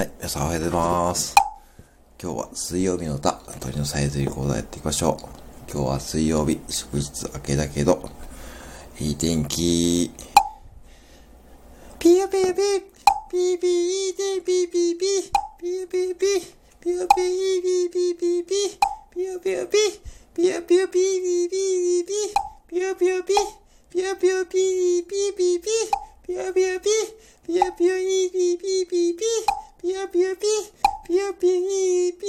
はい、皆さんおはようございます。今日は水曜日の歌、鳥のさえずり講座やっていきましょう。今日は水曜日、祝日明けだけど、いい天気。ピヨピヨピー、ピーピー、いい天気、ピーピーピ、ヨピヨピー、ピヨピヨいいピーピーピーピ、ピヨピヨピー、ピヨピヨピーピーピーピー、ピヨピヨピー、ピヨピヨピーピーピーピー、ピヨピヨピー、ピヨピヨいいピーピ pew, pew, pew, pew, pew.